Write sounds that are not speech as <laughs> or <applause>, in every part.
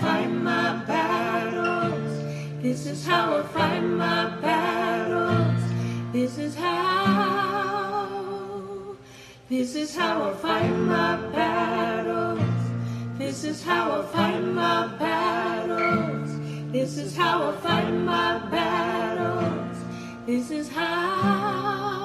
fight my battles. This is how I fight my battles. This is how. This is how I fight my battles. This is how I fight my battles. This is how I fight my battles. This is how.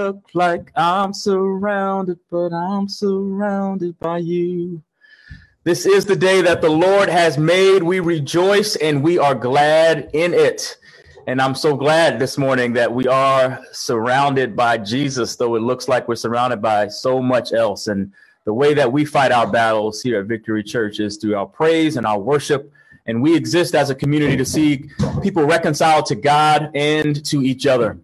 Look like I'm surrounded, but I'm surrounded by you. This is the day that the Lord has made. We rejoice and we are glad in it. And I'm so glad this morning that we are surrounded by Jesus, though it looks like we're surrounded by so much else. And the way that we fight our battles here at Victory Church is through our praise and our worship. And we exist as a community to see people reconciled to God and to each other.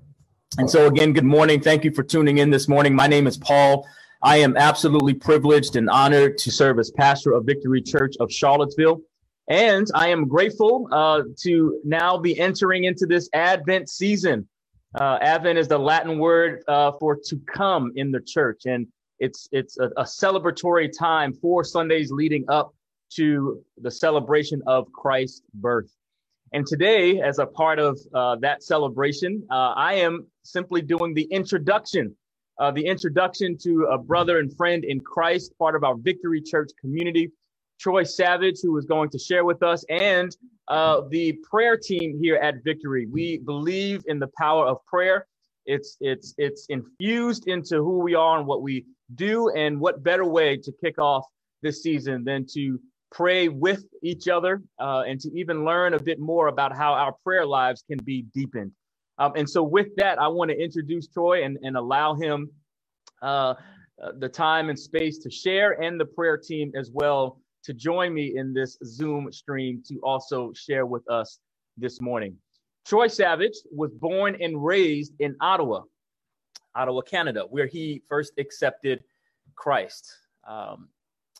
And so, again, good morning. Thank you for tuning in this morning. My name is Paul. I am absolutely privileged and honored to serve as pastor of Victory Church of Charlottesville. And I am grateful uh, to now be entering into this Advent season. Uh, Advent is the Latin word uh, for to come in the church, and it's it's a, a celebratory time for Sundays leading up to the celebration of Christ's birth. And today, as a part of uh, that celebration, uh, I am simply doing the introduction uh, the introduction to a brother and friend in Christ, part of our Victory Church community, Troy Savage, who is going to share with us, and uh, the prayer team here at Victory. We believe in the power of prayer. It's it's it's infused into who we are and what we do, and what better way to kick off this season than to pray with each other uh, and to even learn a bit more about how our prayer lives can be deepened. Um, and so, with that, I want to introduce Troy and, and allow him uh, uh, the time and space to share, and the prayer team as well to join me in this Zoom stream to also share with us this morning. Troy Savage was born and raised in Ottawa, Ottawa, Canada, where he first accepted Christ. Um,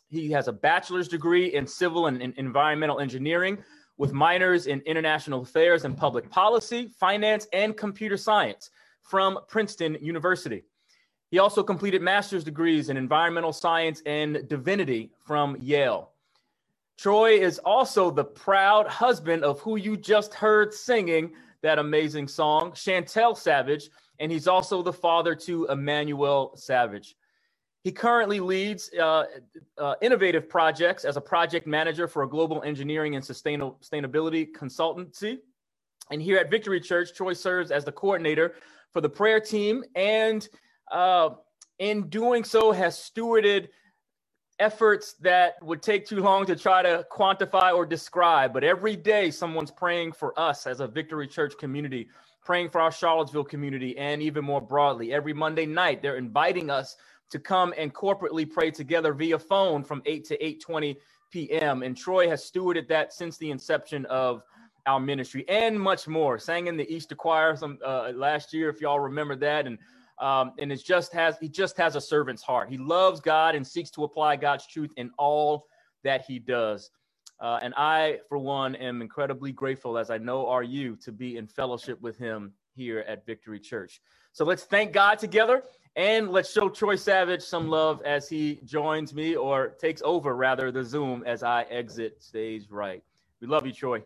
he has a bachelor's degree in civil and, and environmental engineering with minors in international affairs and public policy, finance, and computer science from Princeton University. He also completed master's degrees in environmental science and divinity from Yale. Troy is also the proud husband of who you just heard singing that amazing song, Chantel Savage, and he's also the father to Emmanuel Savage. He currently leads uh, uh, innovative projects as a project manager for a global engineering and sustainability consultancy. And here at Victory Church, Troy serves as the coordinator for the prayer team, and uh, in doing so, has stewarded efforts that would take too long to try to quantify or describe. But every day, someone's praying for us as a Victory Church community, praying for our Charlottesville community, and even more broadly. Every Monday night, they're inviting us to come and corporately pray together via phone from 8 to 8:20 p.m. And Troy has stewarded that since the inception of our ministry and much more. Sang in the Easter choir some uh, last year, if y'all remember that, and um, and it just has he just has a servant's heart. He loves God and seeks to apply God's truth in all that he does. Uh, and I, for one, am incredibly grateful, as I know are you, to be in fellowship with him here at Victory Church. So let's thank God together and let's show Troy Savage some love as he joins me or takes over, rather, the Zoom as I exit stage right. We love you, Troy.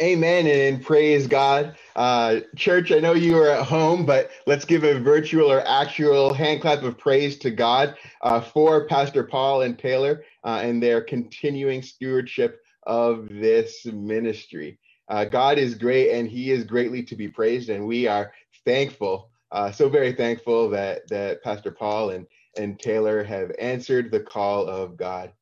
Amen and praise God. Uh, church, I know you are at home, but let's give a virtual or actual hand clap of praise to God uh, for Pastor Paul and Taylor uh, and their continuing stewardship of this ministry. Uh, God is great and he is greatly to be praised, and we are thankful uh, so very thankful that that Pastor Paul and and Taylor have answered the call of God.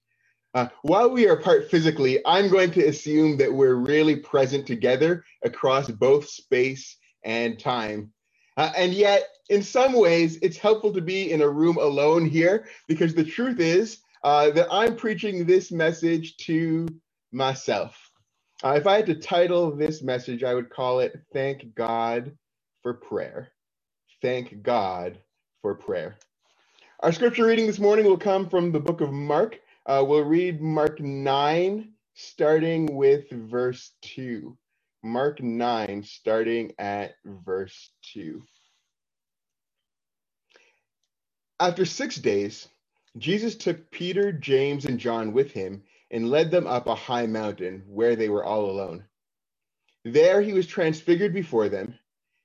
Uh, while we are apart physically, I'm going to assume that we're really present together across both space and time. Uh, and yet, in some ways, it's helpful to be in a room alone here because the truth is uh, that I'm preaching this message to myself. Uh, if I had to title this message, I would call it Thank God for Prayer thank God for prayer. Our scripture reading this morning will come from the book of Mark. Uh, we'll read Mark 9, starting with verse 2. Mark 9, starting at verse 2. After six days, Jesus took Peter, James, and John with him and led them up a high mountain where they were all alone. There he was transfigured before them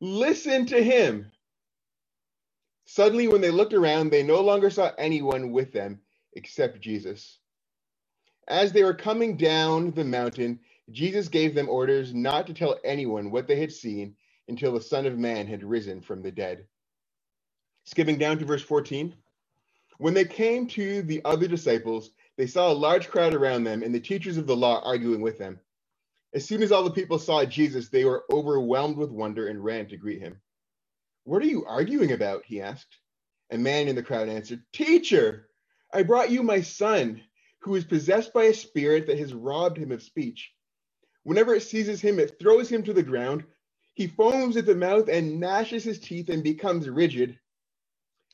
Listen to him. Suddenly, when they looked around, they no longer saw anyone with them except Jesus. As they were coming down the mountain, Jesus gave them orders not to tell anyone what they had seen until the Son of Man had risen from the dead. Skipping down to verse 14. When they came to the other disciples, they saw a large crowd around them and the teachers of the law arguing with them. As soon as all the people saw Jesus, they were overwhelmed with wonder and ran to greet him. What are you arguing about? He asked. A man in the crowd answered, Teacher, I brought you my son, who is possessed by a spirit that has robbed him of speech. Whenever it seizes him, it throws him to the ground. He foams at the mouth and gnashes his teeth and becomes rigid.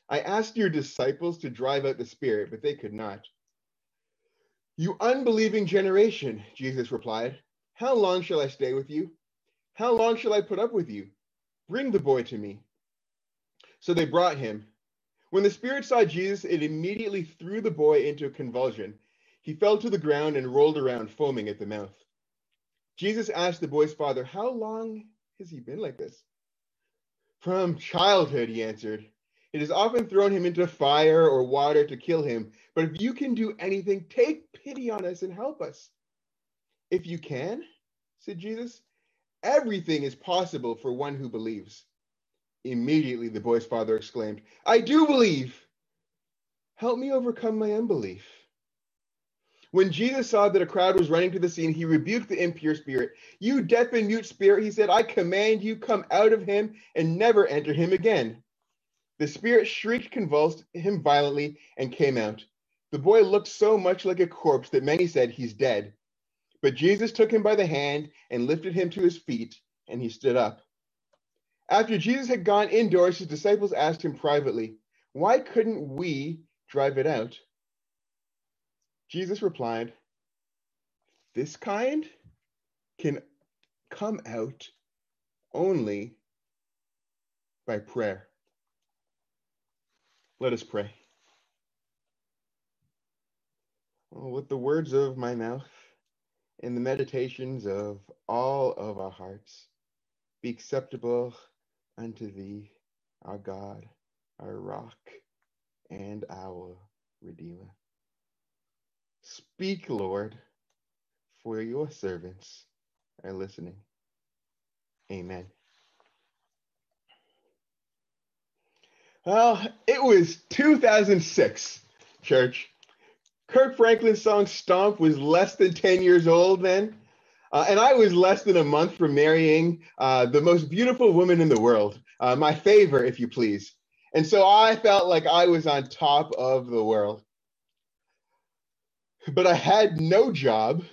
I asked your disciples to drive out the spirit, but they could not. You unbelieving generation, Jesus replied, how long shall I stay with you? How long shall I put up with you? Bring the boy to me. So they brought him. When the spirit saw Jesus, it immediately threw the boy into a convulsion. He fell to the ground and rolled around, foaming at the mouth. Jesus asked the boy's father, How long has he been like this? From childhood, he answered. It has often thrown him into fire or water to kill him. But if you can do anything, take pity on us and help us. If you can, said Jesus, everything is possible for one who believes. Immediately, the boy's father exclaimed, I do believe. Help me overcome my unbelief. When Jesus saw that a crowd was running to the scene, he rebuked the impure spirit. You deaf and mute spirit, he said, I command you, come out of him and never enter him again. The spirit shrieked, convulsed him violently, and came out. The boy looked so much like a corpse that many said, He's dead. But Jesus took him by the hand and lifted him to his feet, and he stood up. After Jesus had gone indoors, his disciples asked him privately, Why couldn't we drive it out? Jesus replied, This kind can come out only by prayer. Let us pray. Oh, with the words of my mouth and the meditations of all of our hearts be acceptable unto thee, our God, our rock, and our Redeemer. Speak, Lord, for your servants are listening. Amen. Well, it was 2006, church. Kirk Franklin's song Stomp was less than 10 years old then. Uh, and I was less than a month from marrying uh, the most beautiful woman in the world, uh, my favorite, if you please. And so I felt like I was on top of the world. But I had no job,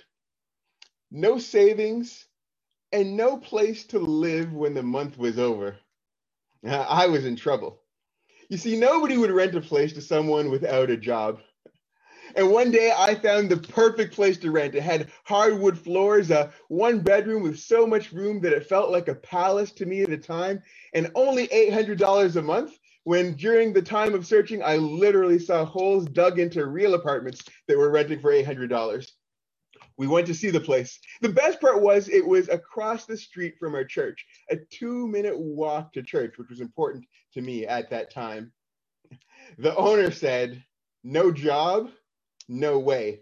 no savings, and no place to live when the month was over. I was in trouble. You see, nobody would rent a place to someone without a job. And one day I found the perfect place to rent. It had hardwood floors, a one bedroom with so much room that it felt like a palace to me at the time, and only $800 a month. When during the time of searching, I literally saw holes dug into real apartments that were renting for $800. We went to see the place. The best part was it was across the street from our church, a two minute walk to church, which was important to me at that time. The owner said, No job, no way.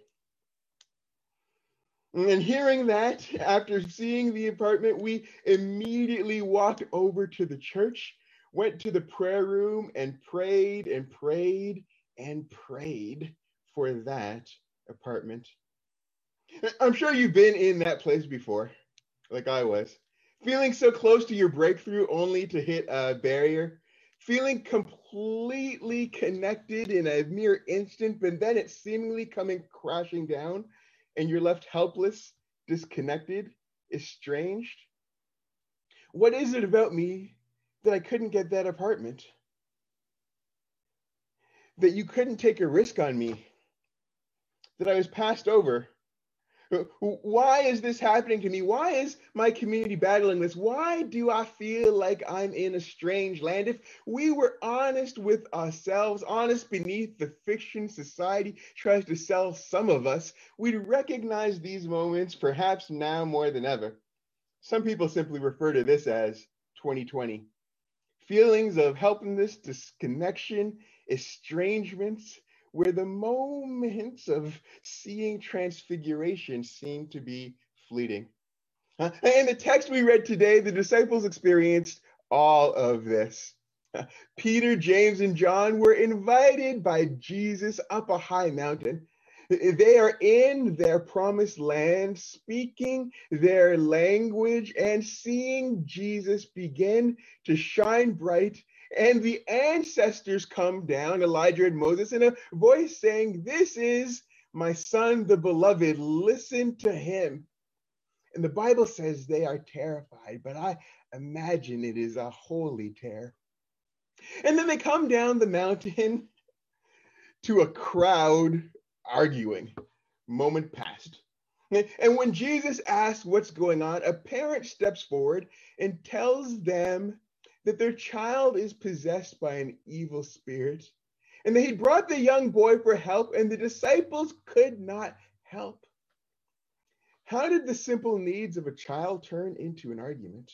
And hearing that, after seeing the apartment, we immediately walked over to the church, went to the prayer room, and prayed and prayed and prayed for that apartment. I'm sure you've been in that place before, like I was, feeling so close to your breakthrough only to hit a barrier feeling completely connected in a mere instant, but then it's seemingly coming crashing down, and you're left helpless, disconnected, estranged. What is it about me that I couldn't get that apartment? That you couldn't take a risk on me? That I was passed over? Why is this happening to me? Why is my community battling this? Why do I feel like I'm in a strange land? If we were honest with ourselves, honest beneath the fiction society tries to sell some of us, we'd recognize these moments perhaps now more than ever. Some people simply refer to this as 2020. Feelings of helplessness, disconnection, estrangements, where the moments of seeing transfiguration seem to be fleeting. In the text we read today, the disciples experienced all of this. Peter, James, and John were invited by Jesus up a high mountain. They are in their promised land, speaking their language and seeing Jesus begin to shine bright and the ancestors come down, Elijah and Moses, in a voice saying, This is my son, the beloved, listen to him. And the Bible says they are terrified, but I imagine it is a holy terror. And then they come down the mountain <laughs> to a crowd arguing. Moment passed. And when Jesus asks what's going on, a parent steps forward and tells them that their child is possessed by an evil spirit and that he brought the young boy for help, and the disciples could not help. How did the simple needs of a child turn into an argument?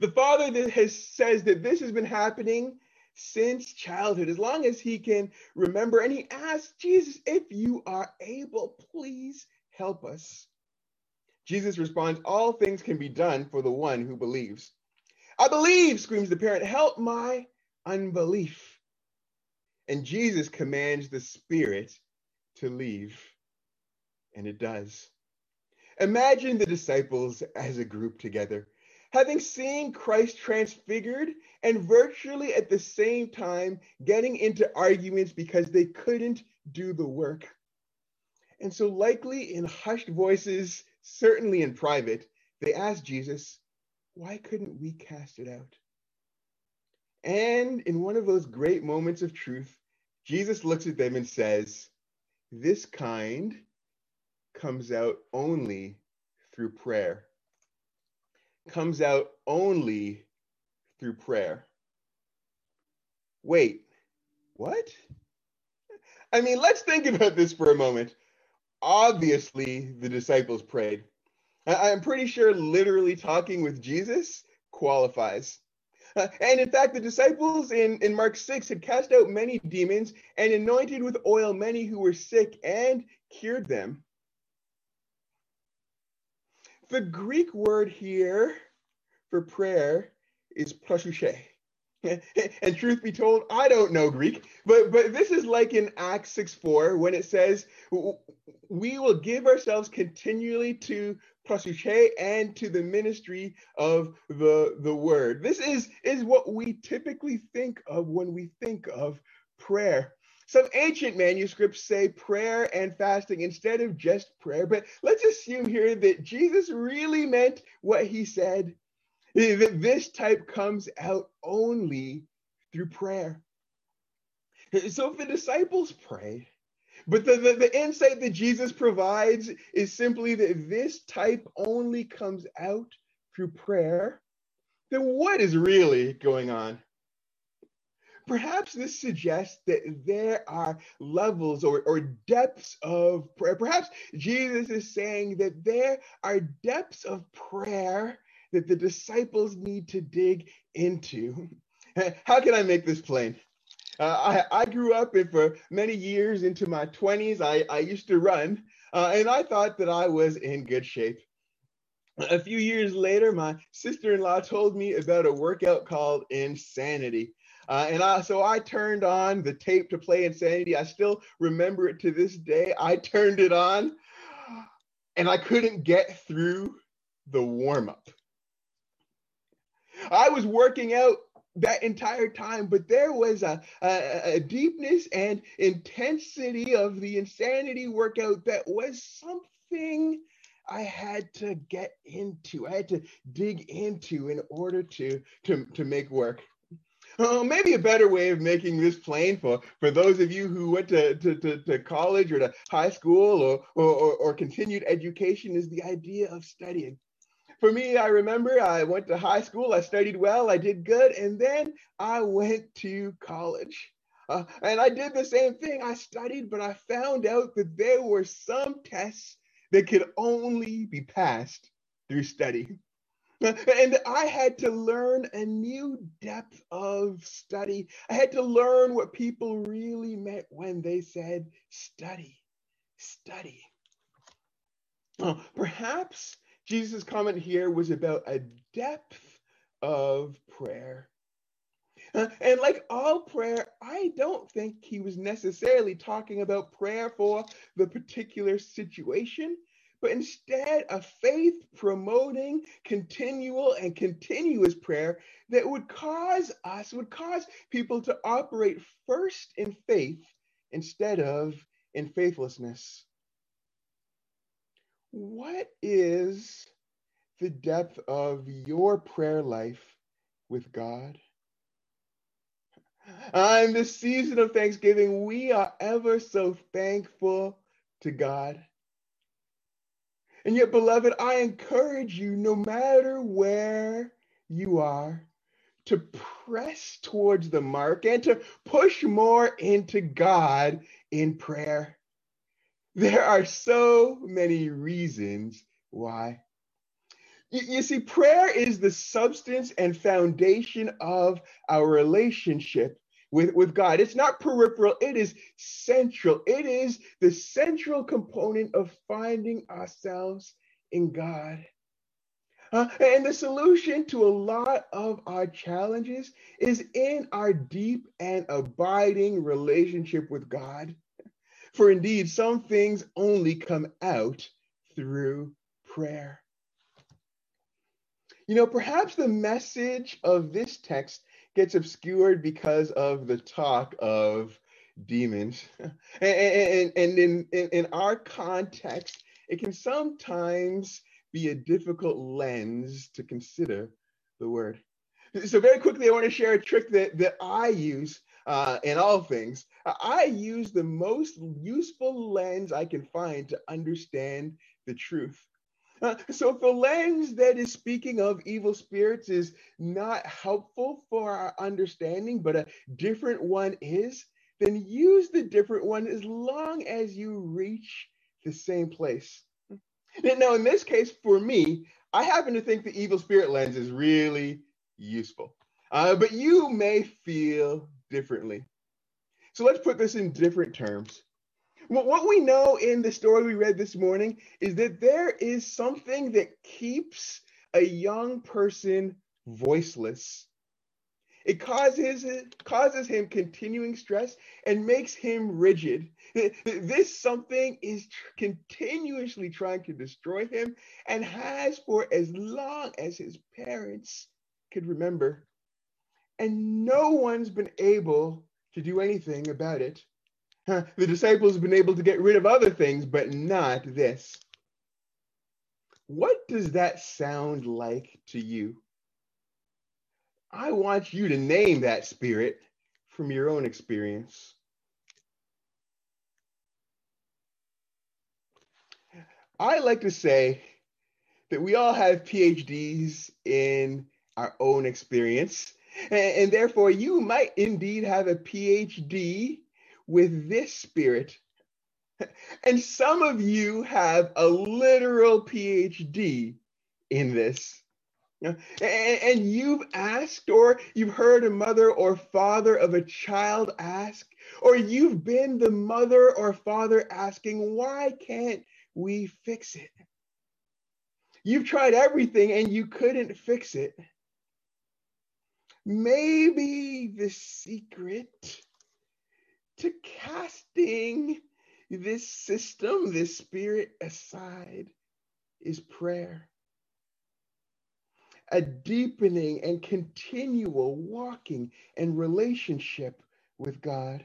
The father that has, says that this has been happening since childhood, as long as he can remember, and he asks Jesus, if you are able, please help us. Jesus responds, All things can be done for the one who believes. I believe, screams the parent, help my unbelief. And Jesus commands the spirit to leave, and it does. Imagine the disciples as a group together, having seen Christ transfigured and virtually at the same time getting into arguments because they couldn't do the work. And so, likely in hushed voices, certainly in private, they asked Jesus, Why couldn't we cast it out? And in one of those great moments of truth, Jesus looks at them and says, This kind comes out only through prayer. Comes out only through prayer. Wait, what? I mean, let's think about this for a moment. Obviously, the disciples prayed. I'm pretty sure literally talking with Jesus qualifies. Uh, and in fact, the disciples in, in Mark 6 had cast out many demons and anointed with oil many who were sick and cured them. The Greek word here for prayer is proseuche. <laughs> and truth be told, I don't know Greek, but but this is like in Acts 6 4 when it says, We will give ourselves continually to and to the ministry of the, the word. This is, is what we typically think of when we think of prayer. Some ancient manuscripts say prayer and fasting instead of just prayer, but let's assume here that Jesus really meant what he said, that this type comes out only through prayer. So if the disciples prayed, but the, the, the, insight that Jesus provides is simply that this type only comes out through prayer, then what is really going on? Perhaps this suggests that there are levels or, or depths of prayer. Perhaps Jesus is saying that there are depths of prayer that the disciples need to dig into. <laughs> How can I make this plain? Uh, I, I grew up and for many years into my 20s, I, I used to run, uh, and I thought that I was in good shape. A few years later, my sister in law told me about a workout called Insanity. Uh, and I, so I turned on the tape to play Insanity. I still remember it to this day. I turned it on and I couldn't get through the warm up. I was working out that entire time, but there was a, a, a, deepness and intensity of the insanity workout that was something I had to get into. I had to dig into in order to to, to make work. Uh, maybe a better way of making this plain for, for those of you who went to, to, to, to college or to high school or, or, or continued education is the idea of studying for me, I remember I went to high school, I studied well, I did good, and then I went to college. Uh, and I did the same thing. I studied, but I found out that there were some tests that could only be passed through study. <laughs> And I had to learn a new depth of study. I had to learn what people really meant when they said study, study. Uh, perhaps Jesus' comment here was about a depth of prayer. Uh, and like all prayer, I don't think he was necessarily talking about prayer for the particular situation, but instead a faith promoting continual and continuous prayer that would cause us, would cause people to operate first in faith instead of in faithlessness. What is the depth of your prayer life with God? Uh, in this season of Thanksgiving, we are ever so thankful to God. And yet, beloved, I encourage you, no matter where you are, to press towards the mark and to push more into God in prayer. There are so many reasons why. You, you see, prayer is the substance and foundation of our relationship with, with God. It's not peripheral, it is central. It is the central component of finding ourselves in God. Uh, and the solution to a lot of our challenges is in our deep and abiding relationship with God. For indeed, some things only come out through prayer. You know, perhaps the message of this text gets obscured because of the talk of demons. <laughs> and, and, and in, in, in our context, it can sometimes be a difficult lens to consider the word. So, very quickly, I want to share a trick that, that I use uh, in all things. I use the most useful lens I can find to understand the truth. Uh, so if the lens that is speaking of evil spirits is not helpful for our understanding, but a different one is, then use the different one as long as you reach the same place. Now, in this case, for me, I happen to think the evil spirit lens is really useful, uh, but you may feel differently. So let's put this in different terms. What we know in the story we read this morning is that there is something that keeps a young person voiceless. It causes causes him continuing stress and makes him rigid. <laughs> This something is continuously trying to destroy him and has for as long as his parents could remember. And no one's been able to do anything about it. The disciples have been able to get rid of other things, but not this. What does that sound like to you? I want you to name that spirit from your own experience. I like to say that we all have PhDs in our own experience, and, and therefore you might indeed have a PhD with this spirit. <laughs> And some of you have a literal PhD in this. And you've asked, or you've heard a mother or father of a child ask, or you've been the mother or father asking, why can't we fix it? You've tried everything and you couldn't fix it. Maybe the secret to casting this system, this spirit aside, is prayer. A deepening and continual walking and relationship with God.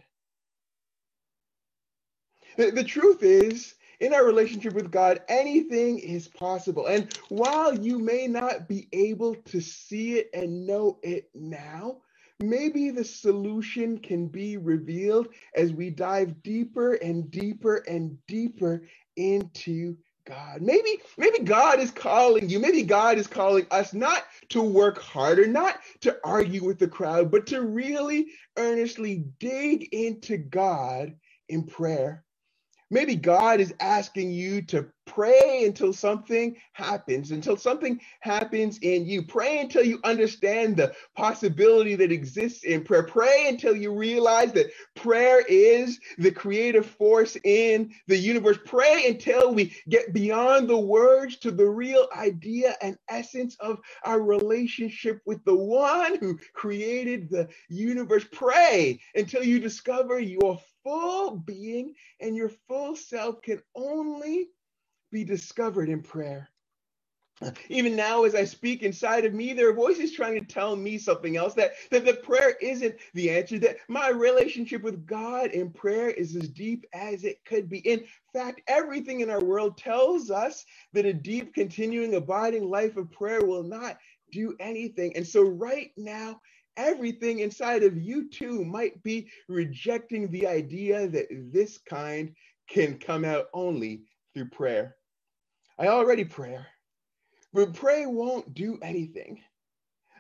The, the truth is, in our relationship with God, anything is possible. And while you may not be able to see it and know it now, maybe the solution can be revealed as we dive deeper and deeper and deeper into God. Maybe, maybe God is calling you. Maybe God is calling us not to work harder, not to argue with the crowd, but to really earnestly dig into God in prayer. Maybe God is asking you to pray until something happens, until something happens in you. Pray until you understand the possibility that exists in prayer. Pray until you realize that prayer is the creative force in the universe. Pray until we get beyond the words to the real idea and essence of our relationship with the one who created the universe. Pray until you discover your full being and your full self can only be discovered in prayer. Even now, as I speak inside of me, there are voices trying to tell me something else that, that the prayer isn't the answer, that my relationship with God in prayer is as deep as it could be. In fact, everything in our world tells us that a deep, continuing, abiding life of prayer will not do anything. And so, right now, everything inside of you too might be rejecting the idea that this kind can come out only through prayer. I already pray. But pray won't do anything.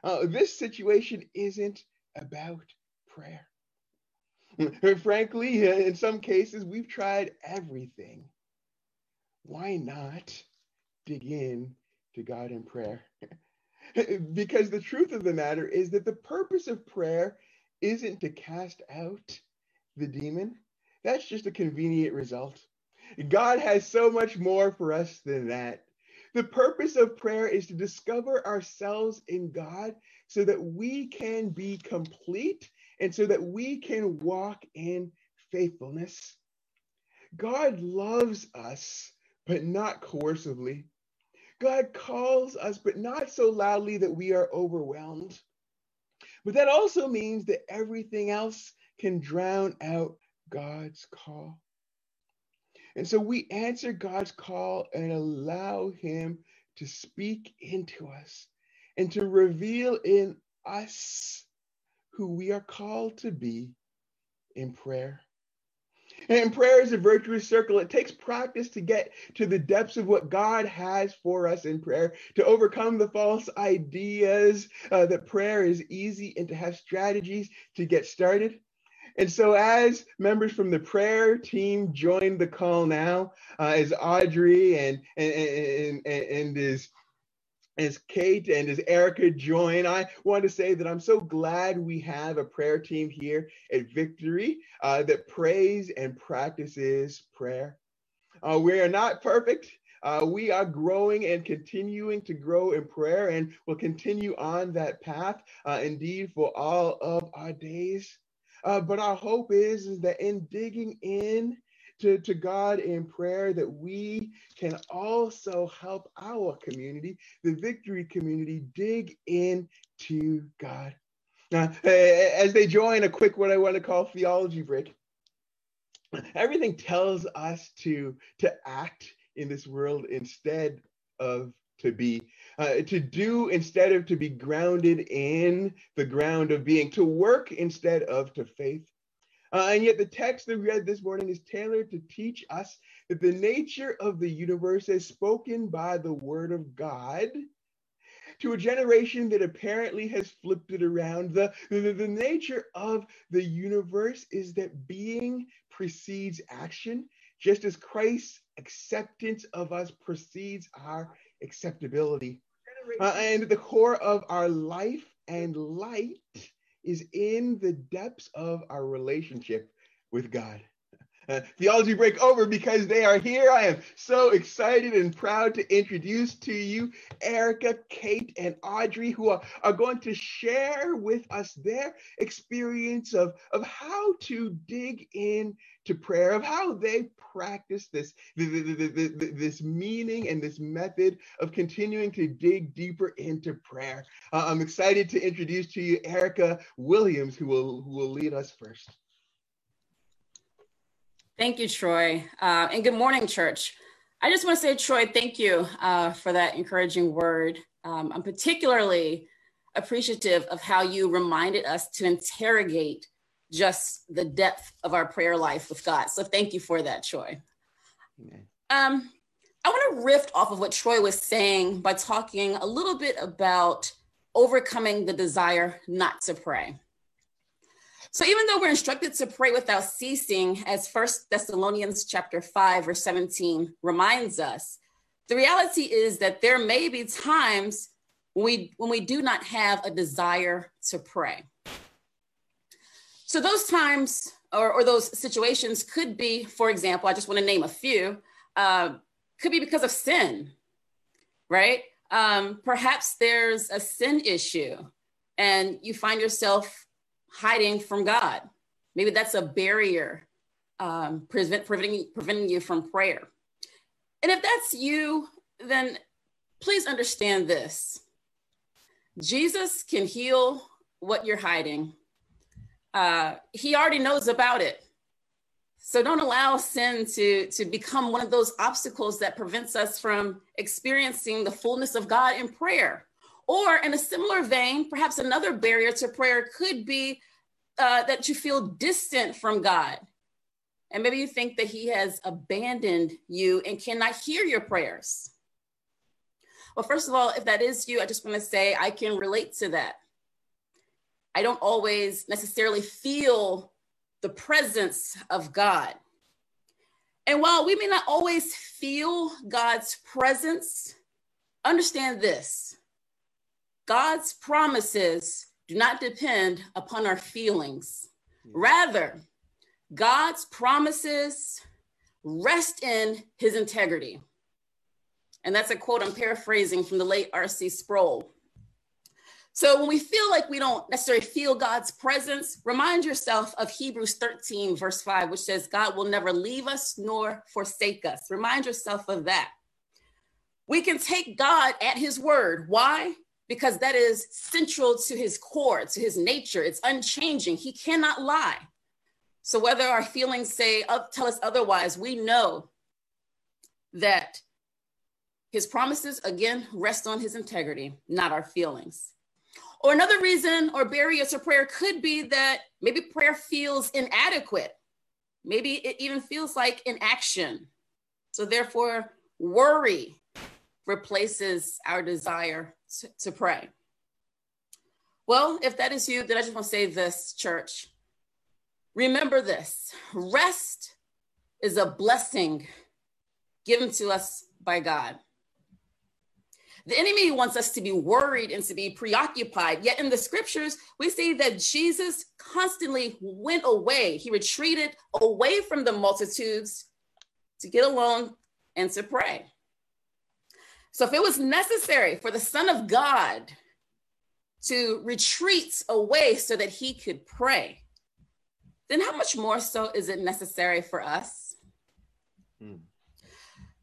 Uh, this situation isn't about prayer. <laughs> Frankly, in some cases, we've tried everything. Why not dig in to God in prayer? <laughs> <laughs> because the truth of the matter is that the purpose of prayer isn't to cast out the demon. That's just a convenient result. God has so much more for us than that. The purpose of prayer is to discover ourselves in God so that we can be complete and so that we can walk in faithfulness. God loves us, but not coercively. God calls us, but not so loudly that we are overwhelmed. But that also means that everything else can drown out God's call. And so we answer God's call and allow Him to speak into us and to reveal in us who we are called to be in prayer. And prayer is a virtuous circle. It takes practice to get to the depths of what God has for us in prayer, to overcome the false ideas uh, that prayer is easy, and to have strategies to get started. And so, as members from the prayer team join the call now, uh, as Audrey and and and, and, and as as Kate and as Erica join, I want to say that I'm so glad we have a prayer team here at Victory uh, that prays and practices prayer. Uh, we are not perfect. Uh, we are growing and continuing to grow in prayer and will continue on that path, uh, indeed, for all of our days. Uh, but our hope is, is that in digging in to, to God in prayer, that we can also help our community, the victory community, dig in to God. Now, as they join a quick, what I want to call theology break, everything tells us to, to act in this world instead of to be uh, to do instead of to be grounded in the ground of being to work instead of to faith uh, and yet the text that we read this morning is tailored to teach us that the nature of the universe is spoken by the word of god to a generation that apparently has flipped it around. The, the, the nature of the universe is that being precedes action, just as Christ's acceptance of us precedes our acceptability. Uh, and the core of our life and light is in the depths of our relationship with God. Uh, theology break over because they are here. I am so excited and proud to introduce to you Erica, Kate, and Audrey, who are, are going to share with us their experience of, of how to dig in to prayer, of how they practice this, this this meaning and this method of continuing to dig deeper into prayer. Uh, I'm excited to introduce to you Erica Williams, who will, who will lead us first. Thank you, Troy. Uh, and good morning, church. I just want to say, Troy, thank you uh, for that encouraging word. Um, I'm particularly appreciative of how you reminded us to interrogate just the depth of our prayer life with God. So thank you for that, Troy. Um, I want to riff off of what Troy was saying by talking a little bit about overcoming the desire not to pray. So even though we're instructed to pray without ceasing, as First Thessalonians chapter 5, verse 17 reminds us, the reality is that there may be times when we, when we do not have a desire to pray. So those times or, or those situations could be, for example, I just want to name a few, uh, could be because of sin, right? Um, perhaps there's a sin issue and you find yourself hiding from God. Maybe that's a barrier um, prevent, preventing, preventing you from prayer. And if that's you, then please understand this Jesus can heal what you're hiding. Uh, he already knows about it. So don't allow sin to, to become one of those obstacles that prevents us from experiencing the fullness of God in prayer. Or in a similar vein, perhaps another barrier to prayer could be uh, that you feel distant from God. And maybe you think that He has abandoned you and cannot hear your prayers. Well, first of all, if that is you, I just want to say I can relate to that. I don't always necessarily feel the presence of God. And while we may not always feel God's presence, understand this God's promises do not depend upon our feelings. Rather, God's promises rest in his integrity. And that's a quote I'm paraphrasing from the late R.C. Sproul. So when we feel like we don't necessarily feel God's presence, remind yourself of Hebrews 13, verse 5, which says, God will never leave us nor forsake us. Remind yourself of that. We can take God at his word. Why? Because that is central to his core, to his nature. It's unchanging. He cannot lie. So whether our feelings say uh, tell us otherwise, we know that his promises, again, rest on his integrity, not our feelings. Or another reason or barrier to prayer could be that maybe prayer feels inadequate. Maybe it even feels like inaction. So, therefore, worry replaces our desire to, pray. Well, if that is you, then I just want to say this, church. Remember this rest is a blessing given to us by God. The enemy wants us to be worried and to be preoccupied. Yet in the scriptures, we see that Jesus constantly went away. He retreated away from the multitudes to get alone and to pray. So if it was necessary for the Son of God to retreat away so that he could pray, then how much more so is it necessary for us? Hmm.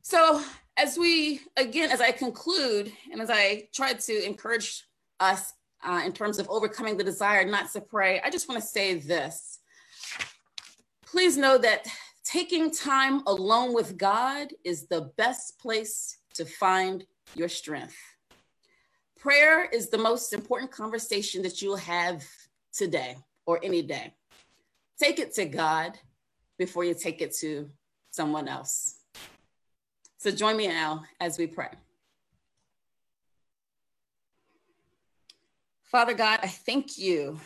So as we again as i conclude and as i try to encourage us uh, in terms of overcoming the desire not to pray i just want to say this please know that taking time alone with god is the best place to find your strength prayer is the most important conversation that you'll have today or any day take it to god before you take it to someone else so join me now as we pray. Father God, I thank you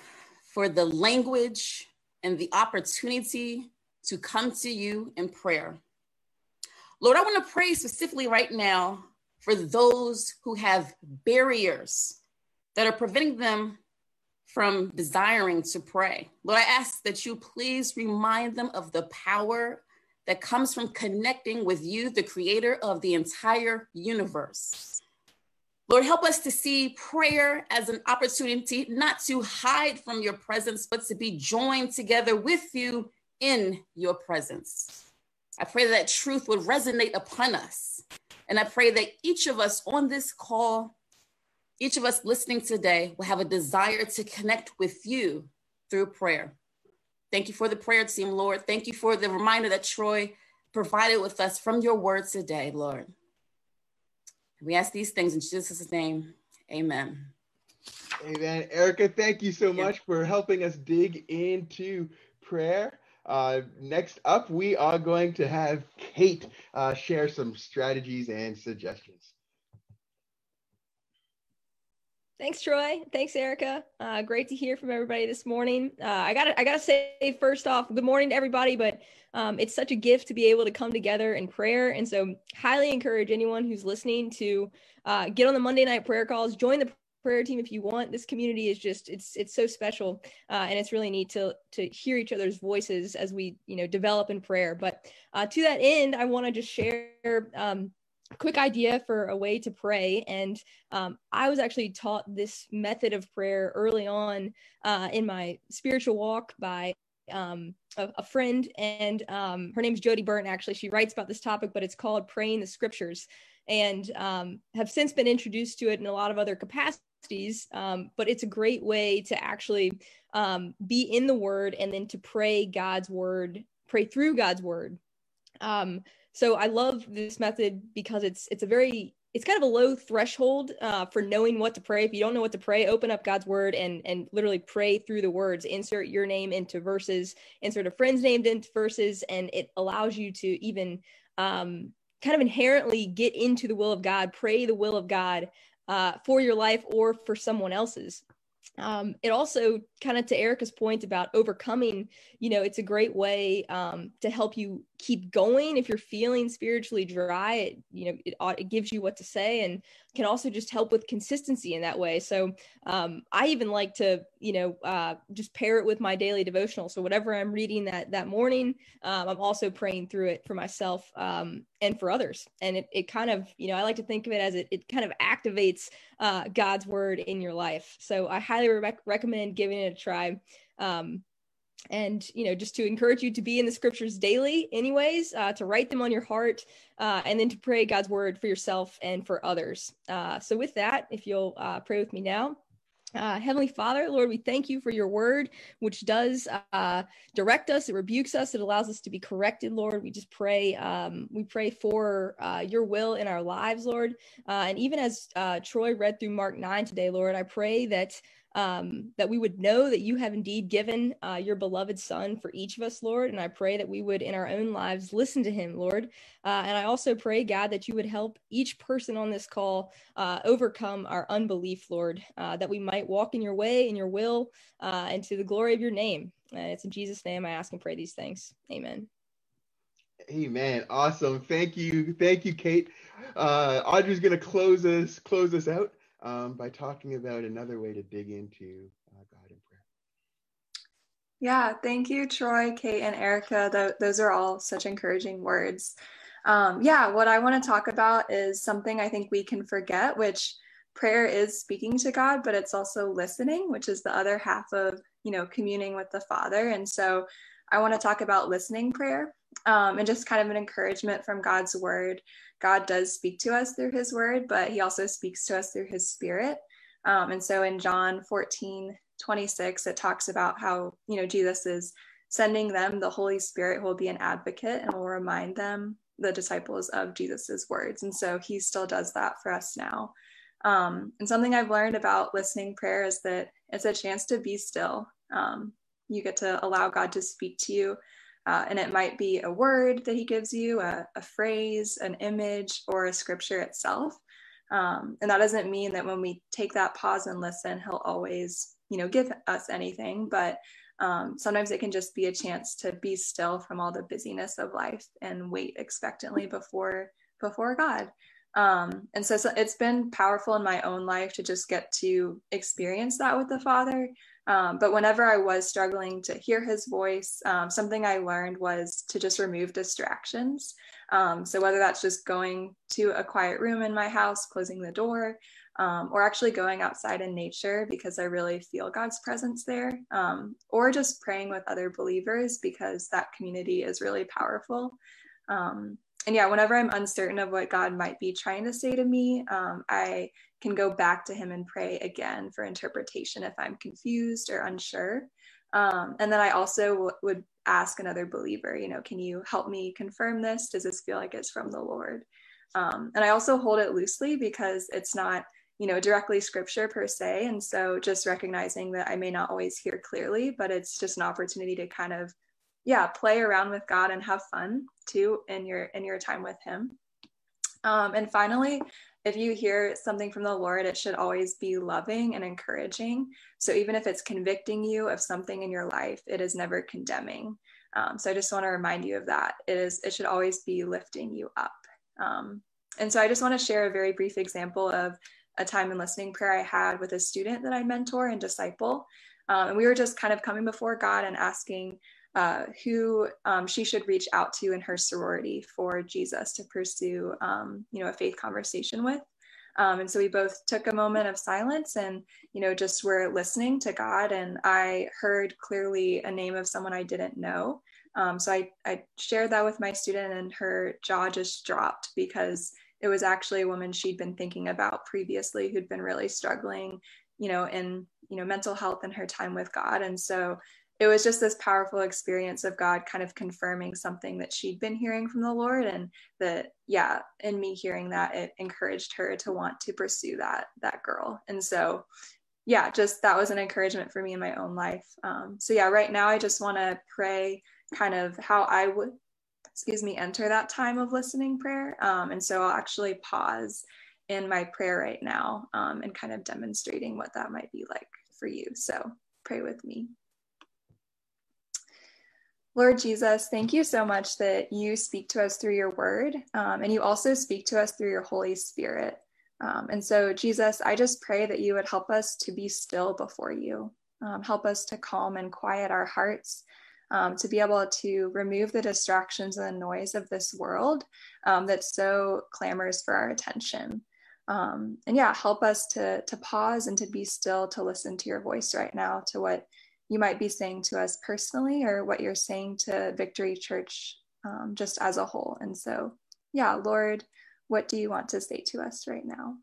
for the language and the opportunity to come to you in prayer. Lord, I want to pray specifically right now for those who have barriers that are preventing them from desiring to pray. Lord, I ask that you please remind them of the power that comes from connecting with you, the creator of the entire universe. Lord, help us to see prayer as an opportunity not to hide from your presence, but to be joined together with you in your presence. I pray that truth would resonate upon us. And I pray that each of us on this call, each of us listening today, will have a desire to connect with you through prayer. Thank you for the prayer team, Lord. Thank you for the reminder that Troy provided with us from your word today, Lord. We ask these things in Jesus' name. Amen. Amen. Erica, thank you so much for helping us dig into prayer. Uh, next up, we are going to have Kate uh, share some strategies and suggestions. Thanks, Troy. Thanks, Erica. Uh, great to hear from everybody this morning. Uh, I got I got to say first off, good morning to everybody. But um, it's such a gift to be able to come together in prayer, and so highly encourage anyone who's listening to uh, get on the Monday night prayer calls. Join the prayer team if you want. This community is just it's it's so special, uh, and it's really neat to to hear each other's voices as we you know develop in prayer. But uh, to that end, I want to just share. Um, quick idea for a way to pray. And um, I was actually taught this method of prayer early on uh, in my spiritual walk by um, a, a, friend, and um, her name's Jody Berndt. Actually, she writes about this topic, but it's called "Praying the Scriptures," and um, have since been introduced to it in a lot of other capacities. Um, but it's a great way to actually um, be in the Word and then to pray God's Word, pray through God's Word. Um, so I love this method because it's it's a very it's kind of a low threshold uh, for knowing what to pray. If you don't know what to pray, open up God's word and and literally pray through the words. Insert your name into verses. Insert a friend's name into verses, and it allows you to even um, kind of inherently get into the will of God. Pray the will of God uh, for your life or for someone else's um, it also kind of to erica's point about overcoming you know it's a great way um, to help you keep going. If you're feeling spiritually dry it you know it, it gives you what to say and can also just help with consistency in that way. So um, i even like to you know uh, just pair it with my daily devotional. So whatever i'm reading that that morning um, i'm also praying through it for myself um, and for others. And it, it kind of you know i like to think of it as it, it kind of activates uh, god's word in your life. So i highly re- recommend giving it a try. Um, and you know just to encourage you to be in the scriptures daily anyways uh, to write them on your heart uh, and then to pray god's word for yourself and for others uh, so with that if you'll uh, pray with me now uh, Heavenly Father, Lord, we thank you for your word, which does uh, direct us. It rebukes us. It allows us to be corrected, Lord. We just pray. Um, we pray for your will in our lives, Lord. And even as Troy read through Mark 9 today, Lord, I pray that um, that we would know that you have indeed given uh, your beloved Son for each of us, Lord. And I pray that we would, in our own lives, listen to him, Lord. Uh, and I also pray, God, that you would help each person on this call uh, overcome our unbelief, Lord, uh, that we might walk in your way, in your will, uh, and to the glory of your name. And it's in Jesus' name I ask and pray these things. Amen. Amen. Awesome. Thank you. Thank you, Kate. Uh, Audrey's going to close us close us out um, by talking about another way to dig into uh, God in prayer. Yeah, thank you, Troy, Kate, and Erica. Th- those are all such encouraging words. Um, yeah, what I want to talk about is something I think we can forget, which prayer is speaking to God, but it's also listening, which is the other half of you know communing with the Father. And so I want to talk about listening prayer um, and just kind of an encouragement from God's word. God does speak to us through his word, but he also speaks to us through his spirit. Um, and so in John 14, 26, it talks about how, you know, Jesus is sending them the Holy Spirit who will be an advocate and will remind them, the disciples, of Jesus's words. And so he still does that for us now. Um, and something I've learned about listening prayer is that it's a chance to be still. Um, you get to allow God to speak to you uh, and it might be a word that he gives you, a, a phrase, an image, or a scripture itself. Um, and that doesn't mean that when we take that pause and listen, he'll always, you know, give us anything. But um, sometimes it can just be a chance to be still from all the busyness of life and wait expectantly before before God. Um, and so, so, it's been powerful in my own life to just get to experience that with the Father. Um, but whenever I was struggling to hear his voice, um, something I learned was to just remove distractions. Um, so whether that's just going to a quiet room in my house, closing the door, um, or actually going outside in nature because I really feel God's presence there, um, or just praying with other believers because that community is really powerful. Um, and yeah, whenever I'm uncertain of what God might be trying to say to me, I can go back to him and pray again for interpretation if I'm confused or unsure. Um, and then I also w- would ask another believer, you know, can you help me confirm this? Does this feel like it's from the Lord? Um, and I also hold it loosely because it's not, you know, directly scripture per se. And so just recognizing that I may not always hear clearly, but it's just an opportunity to kind of, yeah, play around with God and have fun too in your in your time with Him. Um, and finally, if you hear something from the Lord, it should always be loving and encouraging. So even if it's convicting you of something in your life, it is never condemning. Um, so I just want to remind you of that. It is. It should always be lifting you up. Um, and so I just want to share a very brief example of a time in listening prayer I had with a student that I mentor and disciple. Um, and we were just kind of coming before God and asking uh, who um, she should reach out to in her sorority for Jesus to pursue, um, you know, a faith conversation with. Um, and so we both took a moment of silence and, you know, just were listening to God. And I heard clearly a name of someone I didn't know. Um, so I, I shared that with my student, and her jaw just dropped because it was actually a woman she'd been thinking about previously who'd been really struggling, you know, in, you know, mental health and her time with God. And so it was just this powerful experience of God kind of confirming something that she'd been hearing from the Lord and that yeah in me hearing that it encouraged her to want to pursue that that girl. And so yeah just that was an encouragement for me in my own life. Um, so yeah right now I just want to pray kind of how I would excuse me enter that time of listening prayer. Um, and so I'll actually pause in my prayer right now um, and kind of demonstrating what that might be like for you. So pray with me Lord Jesus, thank you so much that you speak to us through your word, um, and you also speak to us through your Holy Spirit. Um, and so, Jesus, I just pray that you would help us to be still before you, um, help us to calm and quiet our hearts, um, to be able to remove the distractions and the noise of this world um, that so clamors for our attention. Um, and yeah, help us to, to pause and to be still to listen to your voice right now, to what you might be saying to us personally or what you're saying to Victory Church um, just as a whole. And so, yeah, Lord, what do you want to say to us right now?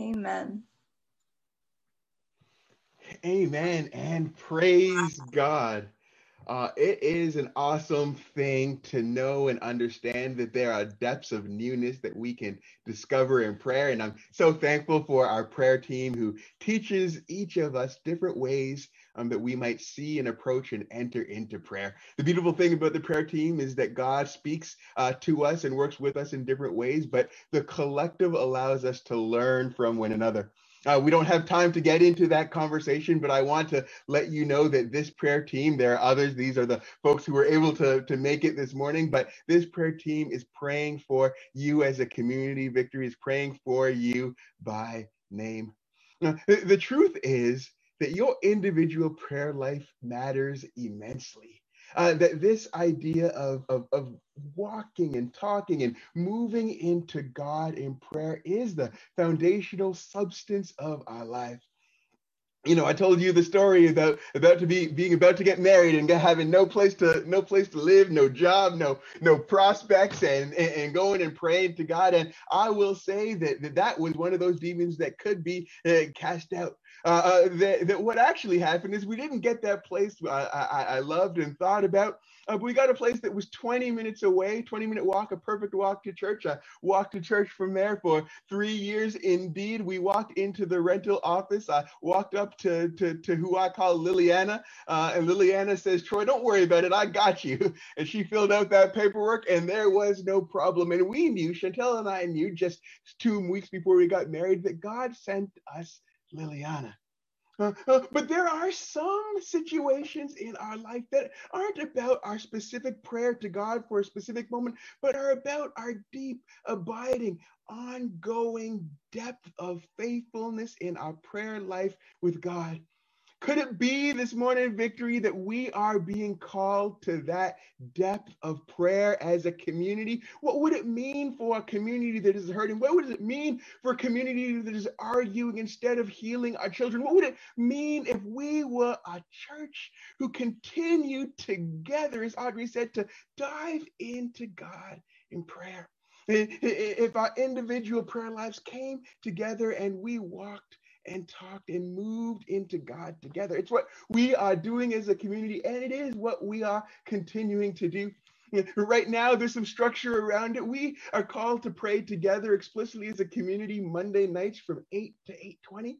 Amen. Amen and praise God. Uh, it is an awesome thing to know and understand that there are depths of newness that we can discover in prayer. And I'm so thankful for our prayer team who teaches each of us different ways um, that we might see and approach and enter into prayer. The beautiful thing about the prayer team is that God speaks uh, to us and works with us in different ways, but the collective allows us to learn from one another. Uh, we don't have time to get into that conversation, but I want to let you know that this prayer team, there are others, these are the folks who were able to, to make it this morning, but this prayer team is praying for you as a community. Victory is praying for you by name. Now, the, the truth is that your individual prayer life matters immensely. Uh, that this idea of, of, of walking and talking and moving into God in prayer is the foundational substance of our life you know, I told you the story about about to be being about to get married and having no place to no place to live, no job, no no prospects, and and, and going and praying to God. And I will say that that, that was one of those demons that could be uh, cast out. Uh, uh, that, that what actually happened is we didn't get that place I, I, I loved and thought about. Uh, we got a place that was 20 minutes away, 20 minute walk, a perfect walk to church. I walked to church from there for three years. Indeed, we walked into the rental office. I walked up to, to, to who I call Liliana, uh, and Liliana says, Troy, don't worry about it. I got you. <laughs> And she filled out that paperwork, and there was no problem. And we knew, Chantel and I knew just two weeks before we got married, that God sent us Liliana. Uh, uh, but there are some situations in our life that aren't about our specific prayer to God for a specific moment, but are about our deep, abiding, ongoing depth of faithfulness in our prayer life with God. Could it be this morning, Victory, that we are being called to that depth of prayer as a community? What would it mean for a community that is hurting? What would it mean for a community that is arguing instead of healing our children? What would it mean if we were a church who continued together, as Audrey said, to dive into God in prayer? If our individual prayer lives came together and we walked and talked and moved into God together. It's what we are doing as a community, and it is what we are continuing to do. <laughs> Right now, there's some structure around it. We are called to pray together explicitly as a community Monday nights from 8 to 8:20.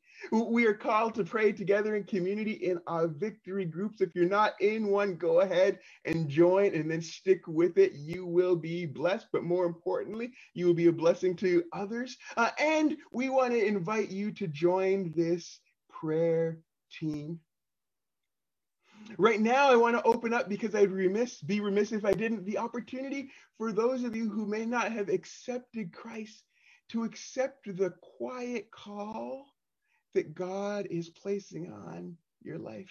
We are called to pray together in community in our victory groups. If you're not in one, go ahead and join and then stick with it. You will be blessed, but more importantly, you will be a blessing to others. Uh, and we want to invite you to join this prayer team. Right now, I want to open up because I'd remiss, be remiss if I didn't, the opportunity for those of you who may not have accepted Christ to accept the quiet call that God is placing on your life.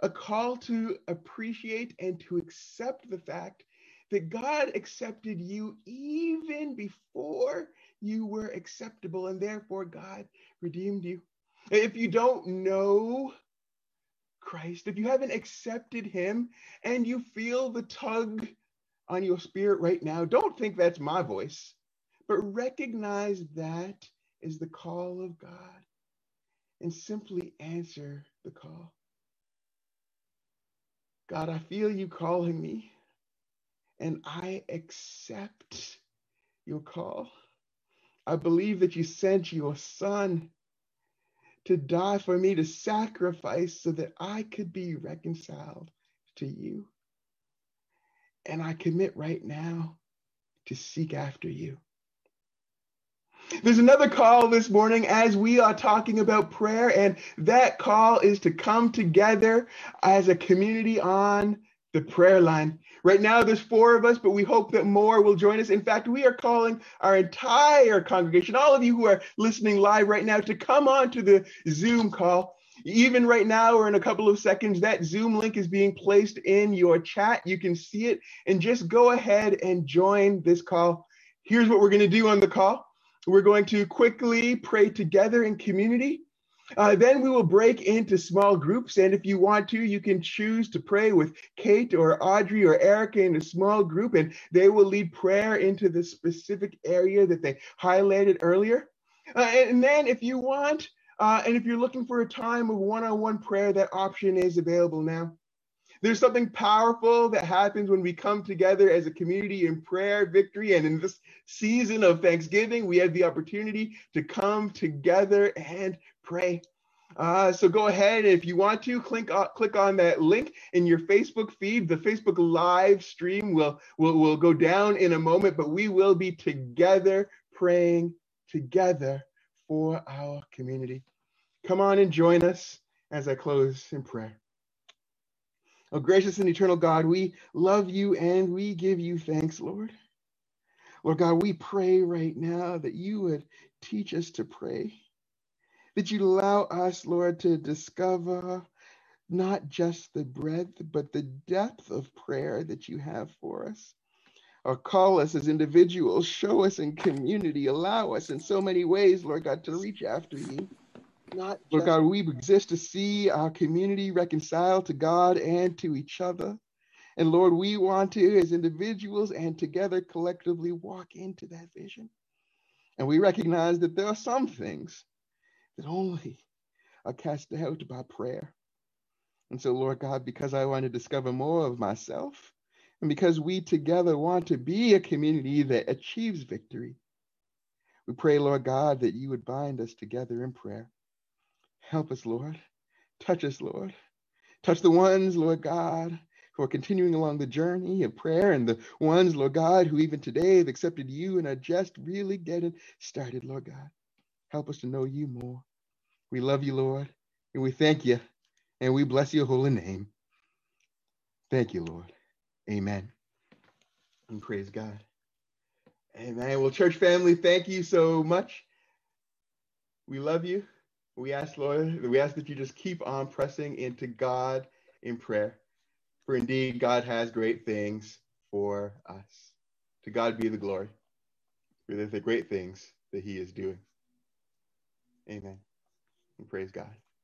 A call to appreciate and to accept the fact that God accepted you even before you were acceptable, and therefore God redeemed you. If you don't know Christ, if you haven't accepted Him and you feel the tug on your spirit right now, don't think that's my voice, but recognize that is the call of God and simply answer the call. God, I feel you calling me, and I accept your call. I believe that you sent your son to die for me, to sacrifice so that I could be reconciled to you. And I commit right now to seek after you. There's another call this morning as we are talking about prayer, and that call is to come together as a community on the prayer line. Right now, there's four of us, but we hope that more will join us. In fact, we are calling our entire congregation, all of you who are listening live right now, to come on to the Zoom call. Even right now, or in a couple of seconds, that Zoom link is being placed in your chat. You can see it and just go ahead and join this call. Here's what we're going to do on the call we're going to quickly pray together in community. Uh, then we will break into small groups. And if you want to, you can choose to pray with Kate or Audrey or Erica in a small group, and they will lead prayer into the specific area that they highlighted earlier. Uh, and then if you want, uh, and if you're looking for a time of one on one prayer, that option is available now. There's something powerful that happens when we come together as a community in prayer, victory, and in this season of Thanksgiving, we have the opportunity to come together and pray. Uh, so go ahead if you want to click uh, click on that link in your Facebook feed. The Facebook live stream will, will will go down in a moment, but we will be together praying together for our community. Come on and join us as I close in prayer. Oh, gracious and eternal God, we love you and we give you thanks, Lord. Lord God, we pray right now that you would teach us to pray, that you allow us, Lord, to discover not just the breadth, but the depth of prayer that you have for us. Or call us as individuals, show us in community, allow us in so many ways, Lord God, to reach after you not Lord God, we exist to see our community reconciled to God and to each other. And Lord, we want to, as individuals and together collectively, walk into that vision. And we recognize that there are some things that only are cast out by prayer. And so, Lord God, because I want to discover more of myself, and because we together want to be a community that achieves victory, we pray, Lord God, that you would bind us together in prayer. Help us, Lord. Touch us, Lord. Touch the ones, Lord God, who are continuing along the journey of prayer and the ones, Lord God, who even today have accepted you and are just really getting started, Lord God. Help us to know you more. We love you, Lord, and we thank you, and we bless your holy name. Thank you, Lord. Amen. And praise God. Amen. Well, church family, thank you so much. We love you we ask, Lord, we ask that you just keep on pressing into God in prayer. For indeed, God has great things for us. To God be the glory for the great things that he is doing. Amen. And praise God.